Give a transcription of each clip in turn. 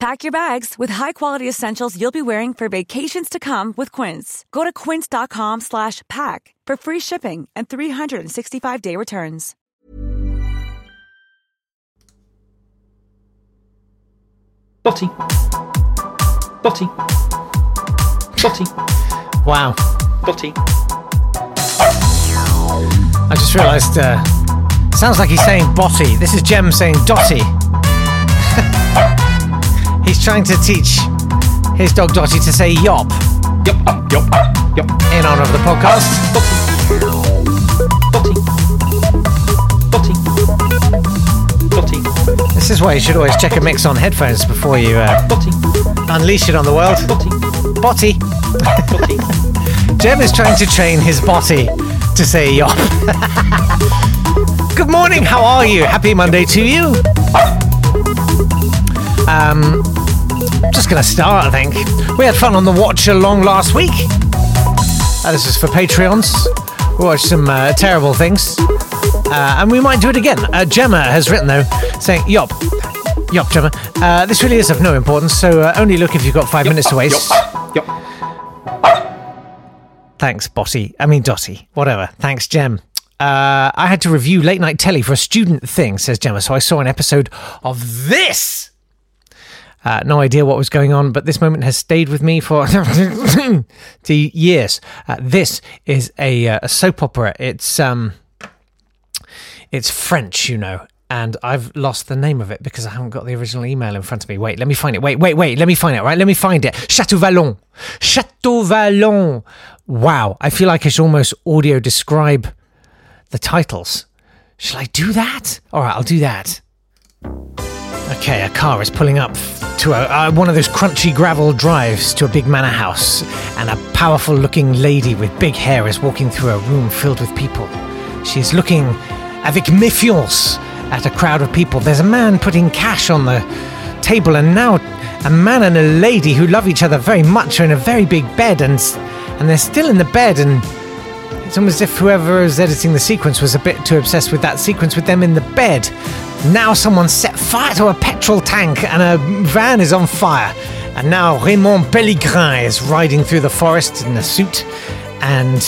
Pack your bags with high-quality essentials you'll be wearing for vacations to come with Quince. Go to quince.com slash pack for free shipping and 365-day returns. Botty. Botty. Botty. Wow. Botty. I just realised, uh, sounds like he's saying botty. This is Jem saying dotty. He's trying to teach his dog Dotty to say yop Yup, yup, yup. in honour of the podcast. Botty. Botty. Botty. This is why you should always check a mix on headphones before you uh, unleash it on the world. Botty. Jem is trying to train his botty to say yop. Good morning, how are you? Happy Monday to you. Um, just gonna start, I think. We had fun on the watch along last week. Uh, this is for Patreons. We watched some uh, terrible things. Uh, and we might do it again. Uh, Gemma has written, though, saying, Yop. Yop, Gemma. Uh, this really is of no importance, so uh, only look if you've got five minutes to waste. Yup. Yup. Thanks, Botty. I mean, Dotty. Whatever. Thanks, Gem. Uh, I had to review late night telly for a student thing, says Gemma, so I saw an episode of this. Uh, no idea what was going on, but this moment has stayed with me for the years. Uh, this is a, uh, a soap opera. It's um, it's French, you know, and I've lost the name of it because I haven't got the original email in front of me. Wait, let me find it. Wait, wait, wait. Let me find it. Right, let me find it. Chateau Vallon. Chateau Vallon. Wow, I feel like I should almost audio describe the titles. Shall I do that? All right, I'll do that. Okay, a car is pulling up to a, uh, one of those crunchy gravel drives to a big manor house, and a powerful looking lady with big hair is walking through a room filled with people. She's looking avec méfiance at a crowd of people. There's a man putting cash on the table, and now a man and a lady who love each other very much are in a very big bed, and, and they're still in the bed, and it's almost as if whoever was editing the sequence was a bit too obsessed with that sequence with them in the bed. Now someone set fire to a petrol tank and a van is on fire. And now Raymond Pellegrin is riding through the forest in a suit. And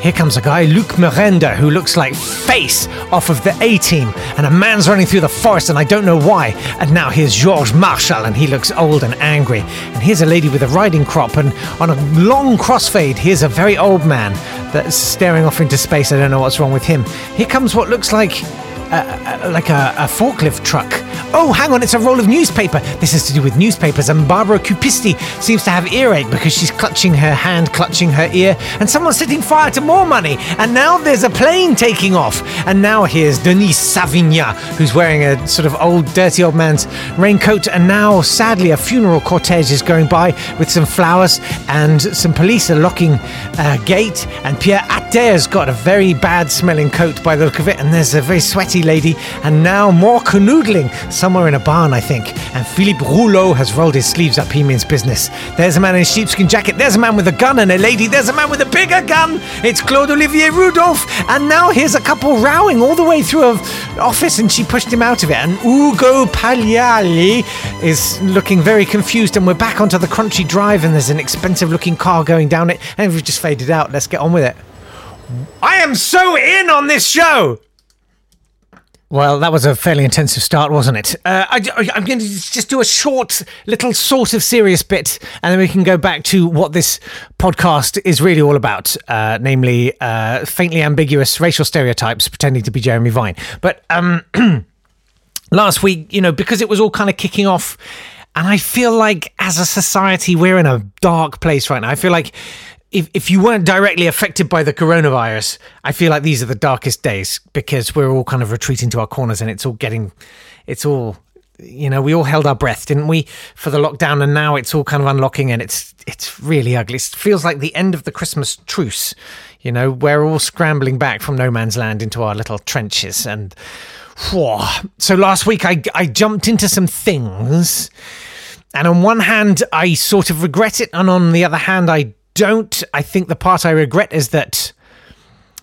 here comes a guy, Luc Merenda, who looks like face off of the A team. And a man's running through the forest, and I don't know why. And now here's Georges Marchal, and he looks old and angry. And here's a lady with a riding crop, and on a long crossfade, here's a very old man that's staring off into space. I don't know what's wrong with him. Here comes what looks like uh, like a, a forklift truck. Oh, hang on, it's a roll of newspaper. This is to do with newspapers, and Barbara Cupisti seems to have earache because she's clutching her hand, clutching her ear, and someone's setting fire to more money. And now there's a plane taking off. And now here's Denise Savigna, who's wearing a sort of old, dirty old man's raincoat. And now, sadly, a funeral cortege is going by with some flowers, and some police are locking a gate. And Pierre Atter's got a very bad smelling coat by the look of it, and there's a very sweaty lady, and now more canoodling somewhere in a barn, I think. And Philippe Rouleau has rolled his sleeves up. He means business. There's a man in a sheepskin jacket. There's a man with a gun and a lady. There's a man with a bigger gun. It's Claude Olivier Rudolph. And now here's a couple rowing all the way through an office, and she pushed him out of it. And Ugo Pagliai is looking very confused. And we're back onto the crunchy drive, and there's an expensive looking car going down it. And we've just faded out. Let's get on with it. I am so in on this show. Well, that was a fairly intensive start, wasn't it? Uh, I, am going to just do a short, little sort of serious bit, and then we can go back to what this podcast is really all about, uh, namely uh, faintly ambiguous racial stereotypes pretending to be Jeremy Vine. But um, last week, you know, because it was all kind of kicking off, and I feel like as a society, we're in a dark place right now. I feel like if, if you weren't directly affected by the coronavirus, I feel like these are the darkest days because we're all kind of retreating to our corners and it's all getting, it's all, you know, we all held our breath, didn't we, for the lockdown, and now it's all kind of unlocking and it's it's really ugly. It feels like the end of the Christmas truce. You know, we're all scrambling back from no man's land into our little trenches and. Whew. So last week I I jumped into some things, and on one hand I sort of regret it, and on the other hand I don't. I think the part I regret is that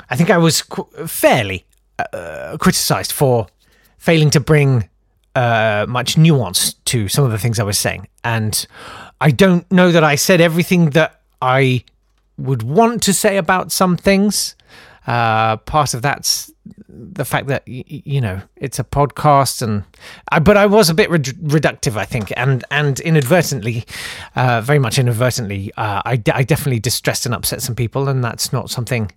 I think I was qu- fairly uh, criticized for failing to bring uh, much nuance to some of the things I was saying. And I don't know that I said everything that I would want to say about some things. Uh, part of that's the fact that you know it's a podcast, and I, but I was a bit reductive, I think, and and inadvertently, uh, very much inadvertently, uh, I, I definitely distressed and upset some people, and that's not something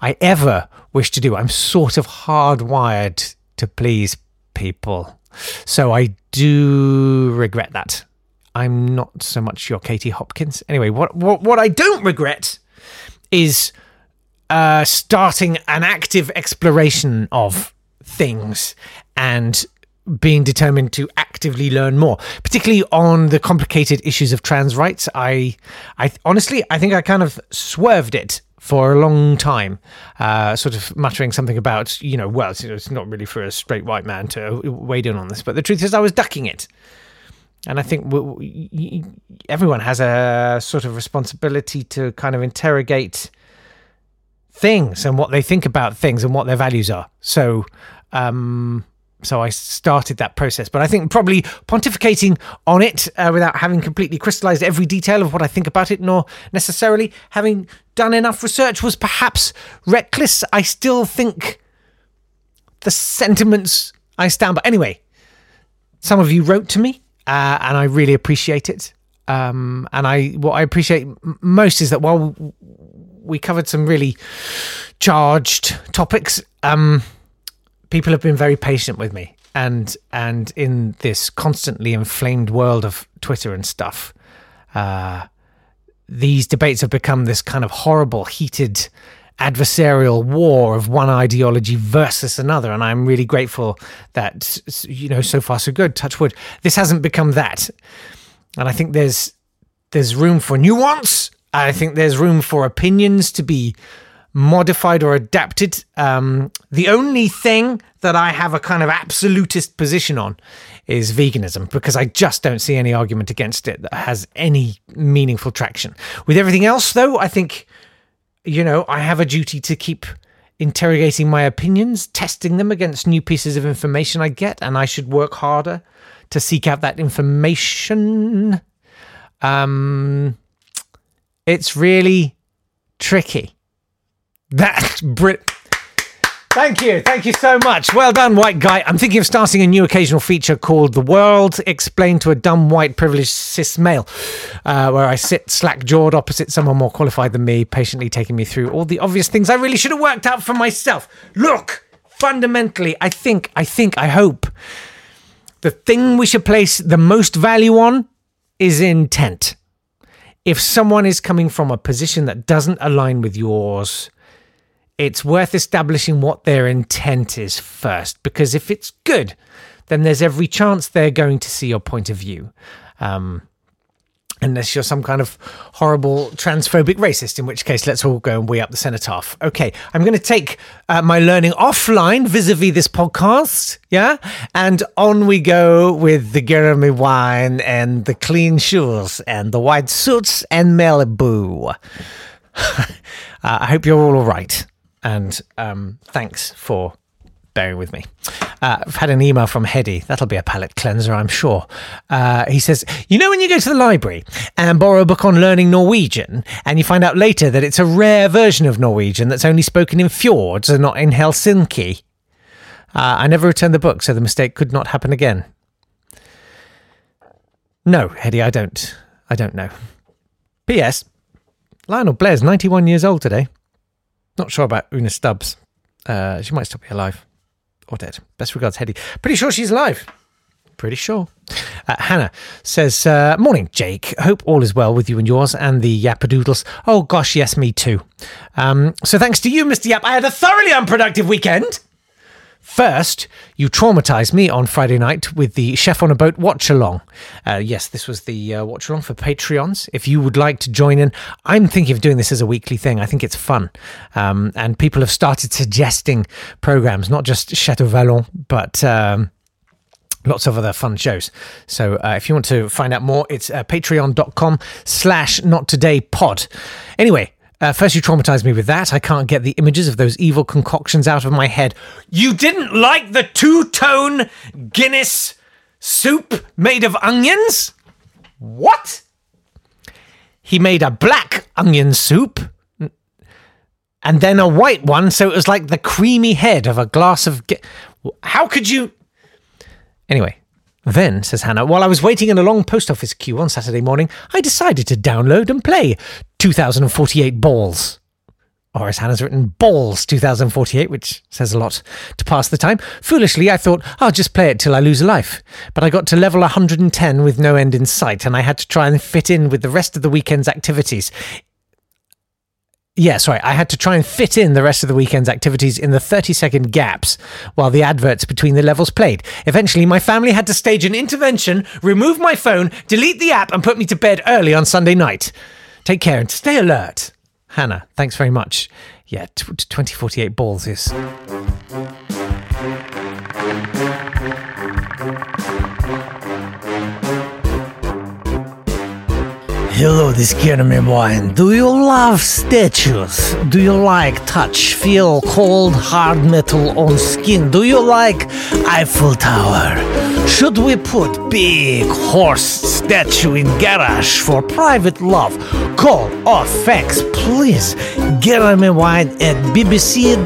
I ever wish to do. I'm sort of hardwired to please people, so I do regret that. I'm not so much your Katie Hopkins. Anyway, what what what I don't regret is uh, starting an active exploration of things and being determined to actively learn more, particularly on the complicated issues of trans rights. I, I honestly, I think I kind of swerved it for a long time, uh, sort of muttering something about, you know, well, it's not really for a straight white man to wade in on this, but the truth is, I was ducking it. And I think everyone has a sort of responsibility to kind of interrogate things and what they think about things and what their values are. So, um, so I started that process, but I think probably pontificating on it uh, without having completely crystallized every detail of what I think about it, nor necessarily having done enough research, was perhaps reckless. I still think the sentiments I stand by. Anyway, some of you wrote to me, uh, and I really appreciate it. Um, and I, what I appreciate most is that while we covered some really charged topics. Um, people have been very patient with me, and and in this constantly inflamed world of Twitter and stuff, uh, these debates have become this kind of horrible, heated adversarial war of one ideology versus another. And i'm really grateful that you know so far so good touch wood. This hasn't become that. And i think there's there's room for nuance I think there's room for opinions to be modified or adapted. Um, the only thing that I have a kind of absolutist position on is veganism because I just don't see any argument against it that has any meaningful traction. With everything else, though, I think, you know, I have a duty to keep interrogating my opinions, testing them against new pieces of information I get, and I should work harder to seek out that information. Um, it's really tricky. That's Brit. Thank you. Thank you so much. Well done, white guy. I'm thinking of starting a new occasional feature called The World Explained to a Dumb White Privileged Cis Male, uh, where I sit slack jawed opposite someone more qualified than me, patiently taking me through all the obvious things I really should have worked out for myself. Look, fundamentally, I think, I think, I hope the thing we should place the most value on is intent if someone is coming from a position that doesn't align with yours, it's worth establishing what their intent is first. Because if it's good, then there's every chance they're going to see your point of view. Um, unless you're some kind of horrible transphobic racist, in which case let's all go and weigh up the cenotaph. Okay, I'm going to take uh, my learning offline vis-a-vis this podcast, yeah, and on we go with the Jeremy wine and the clean shoes and the white suits and Malibu. uh, I hope you're all all right, and um, thanks for bearing with me. Uh, I've had an email from Hedy. That'll be a palate cleanser, I'm sure. Uh, he says, You know, when you go to the library and borrow a book on learning Norwegian, and you find out later that it's a rare version of Norwegian that's only spoken in fjords and not in Helsinki? Uh, I never returned the book, so the mistake could not happen again. No, Hetty, I don't. I don't know. P.S. Lionel Blair's 91 years old today. Not sure about Una Stubbs. Uh, she might still be alive or dead. Best regards, Hetty. Pretty sure she's alive. Pretty sure. Uh, Hannah says, uh, Morning, Jake. Hope all is well with you and yours and the Yappadoodles. Oh, gosh, yes, me too. Um, so, thanks to you, Mr. Yap, I had a thoroughly unproductive weekend. First, you traumatized me on Friday night with the Chef on a Boat watch along. Uh, yes, this was the uh, watch along for Patreons. If you would like to join in, I'm thinking of doing this as a weekly thing. I think it's fun. Um, and people have started suggesting programs, not just Chateau Vallon, but. Um, lots of other fun shows. So uh, if you want to find out more, it's uh, patreon.com slash not today pod. Anyway, uh, first, you traumatized me with that. I can't get the images of those evil concoctions out of my head. You didn't like the two tone Guinness soup made of onions? What? He made a black onion soup and then a white one, so it was like the creamy head of a glass of. How could you. Anyway, then, says Hannah, while I was waiting in a long post office queue on Saturday morning, I decided to download and play 2048 Balls. Or as Hannah's written, Balls 2048, which says a lot to pass the time. Foolishly, I thought, I'll just play it till I lose a life. But I got to level 110 with no end in sight, and I had to try and fit in with the rest of the weekend's activities. Yeah, sorry, I had to try and fit in the rest of the weekend's activities in the 30 second gaps while the adverts between the levels played. Eventually, my family had to stage an intervention, remove my phone, delete the app, and put me to bed early on Sunday night. Take care and stay alert. Hannah, thanks very much. Yeah, t- t- 2048 balls is. Hello, this Jeremy Wine. Do you love statues? Do you like touch, feel cold, hard metal on skin? Do you like Eiffel Tower? Should we put big horse statue in garage for private love? Call or fax, please. Jeremy Wine at bbc.co.ru.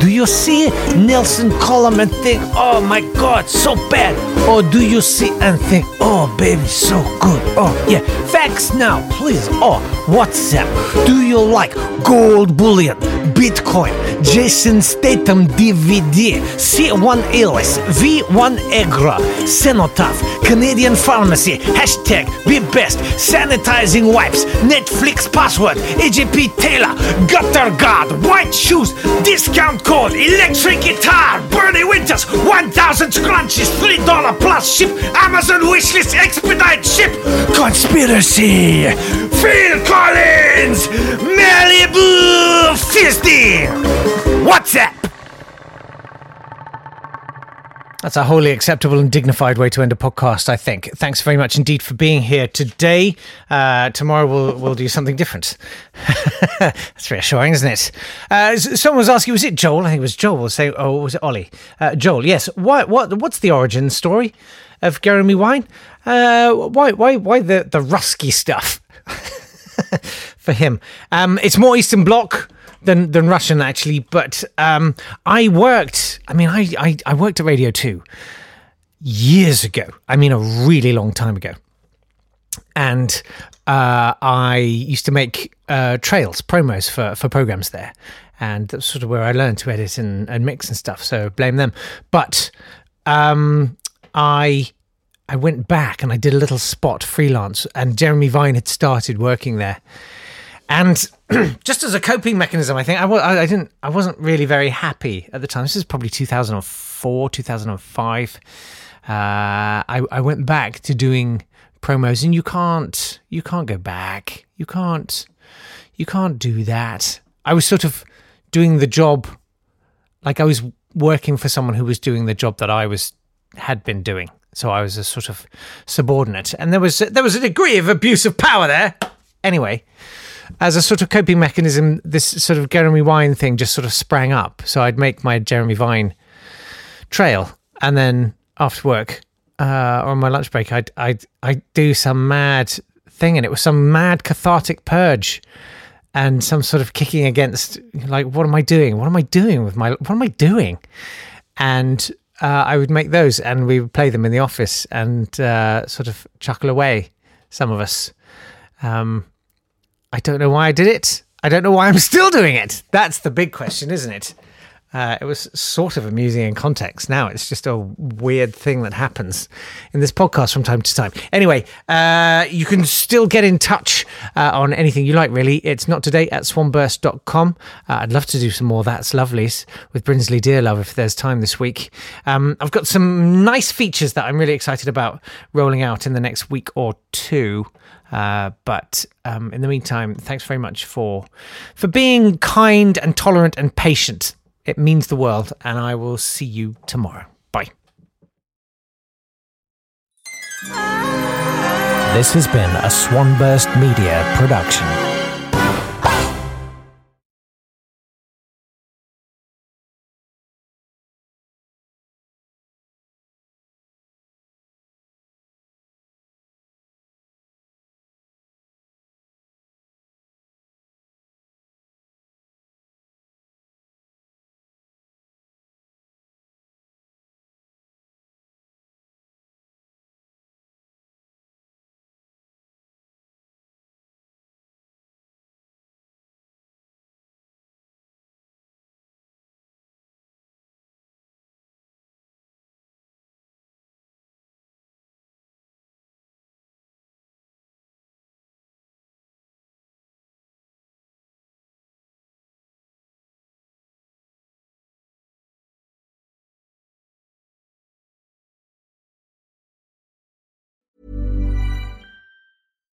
Do you see Nelson Column and think, oh my god, so bad? Or do you see and think, oh baby, so good? Oh yeah, fax now, please. Or WhatsApp. Do you like gold bullion, Bitcoin, Jason Statham DVD, C1 Alice, V1 Egra, Cenotaph, Canadian Pharmacy, hashtag Be Best, Sanitizing Wipes, Netflix Password, AJP Taylor, Gutter Guard, White Shoes, Discount Code, Electric Guitar, Bernie Winters, 1000 scrunchies, $3 plus ship, Amazon wishlist expedite ship, Conspiracy, Phil Collins, Malibu Fisty, WhatsApp. That's a wholly acceptable and dignified way to end a podcast, I think. Thanks very much indeed for being here today. Uh, tomorrow we'll we'll do something different. That's reassuring, isn't it? Uh, someone was asking, was it Joel? I think it was Joel. We'll say, oh, was it Ollie? Uh, Joel, yes. Why, what, what's the origin story of Jeremy Wine? Uh, why, why, why the, the Rusky stuff? for him. Um, it's more Eastern Bloc than than Russian actually, but um, I worked. I mean, I, I I worked at Radio Two years ago. I mean, a really long time ago, and uh, I used to make uh, trails promos for for programs there, and that's sort of where I learned to edit and, and mix and stuff. So blame them. But um, I I went back and I did a little spot freelance, and Jeremy Vine had started working there. And just as a coping mechanism, I think I, didn't, I wasn't really very happy at the time. This is probably 2004, 2005. Uh, I, I went back to doing promos, and you can't, you can't go back. You can't, you can't do that. I was sort of doing the job, like I was working for someone who was doing the job that I was had been doing. So I was a sort of subordinate, and there was there was a degree of abuse of power there. Anyway, as a sort of coping mechanism, this sort of Jeremy Vine thing just sort of sprang up. So I'd make my Jeremy Vine trail, and then after work uh, or on my lunch break, I'd I'd I'd do some mad thing, and it was some mad cathartic purge. and some sort of kicking against like what am I doing? What am I doing with my what am I doing? And uh, I would make those and we would play them in the office and uh, sort of chuckle away. Some of us. Um, I don't know why I did it. I don't know why I'm still doing it. That's the big question, isn't it? Uh, it was sort of amusing in context. Now it's just a weird thing that happens in this podcast from time to time. Anyway, uh, you can still get in touch uh, on anything you like, really. It's not today at swanburst.com. Uh, I'd love to do some more That's Lovelies with Brinsley Dearlove if there's time this week. Um, I've got some nice features that I'm really excited about rolling out in the next week or two. Uh, but um, in the meantime, thanks very much for for being kind and tolerant and patient. It means the world, and I will see you tomorrow. Bye. This has been a Swanburst Media production.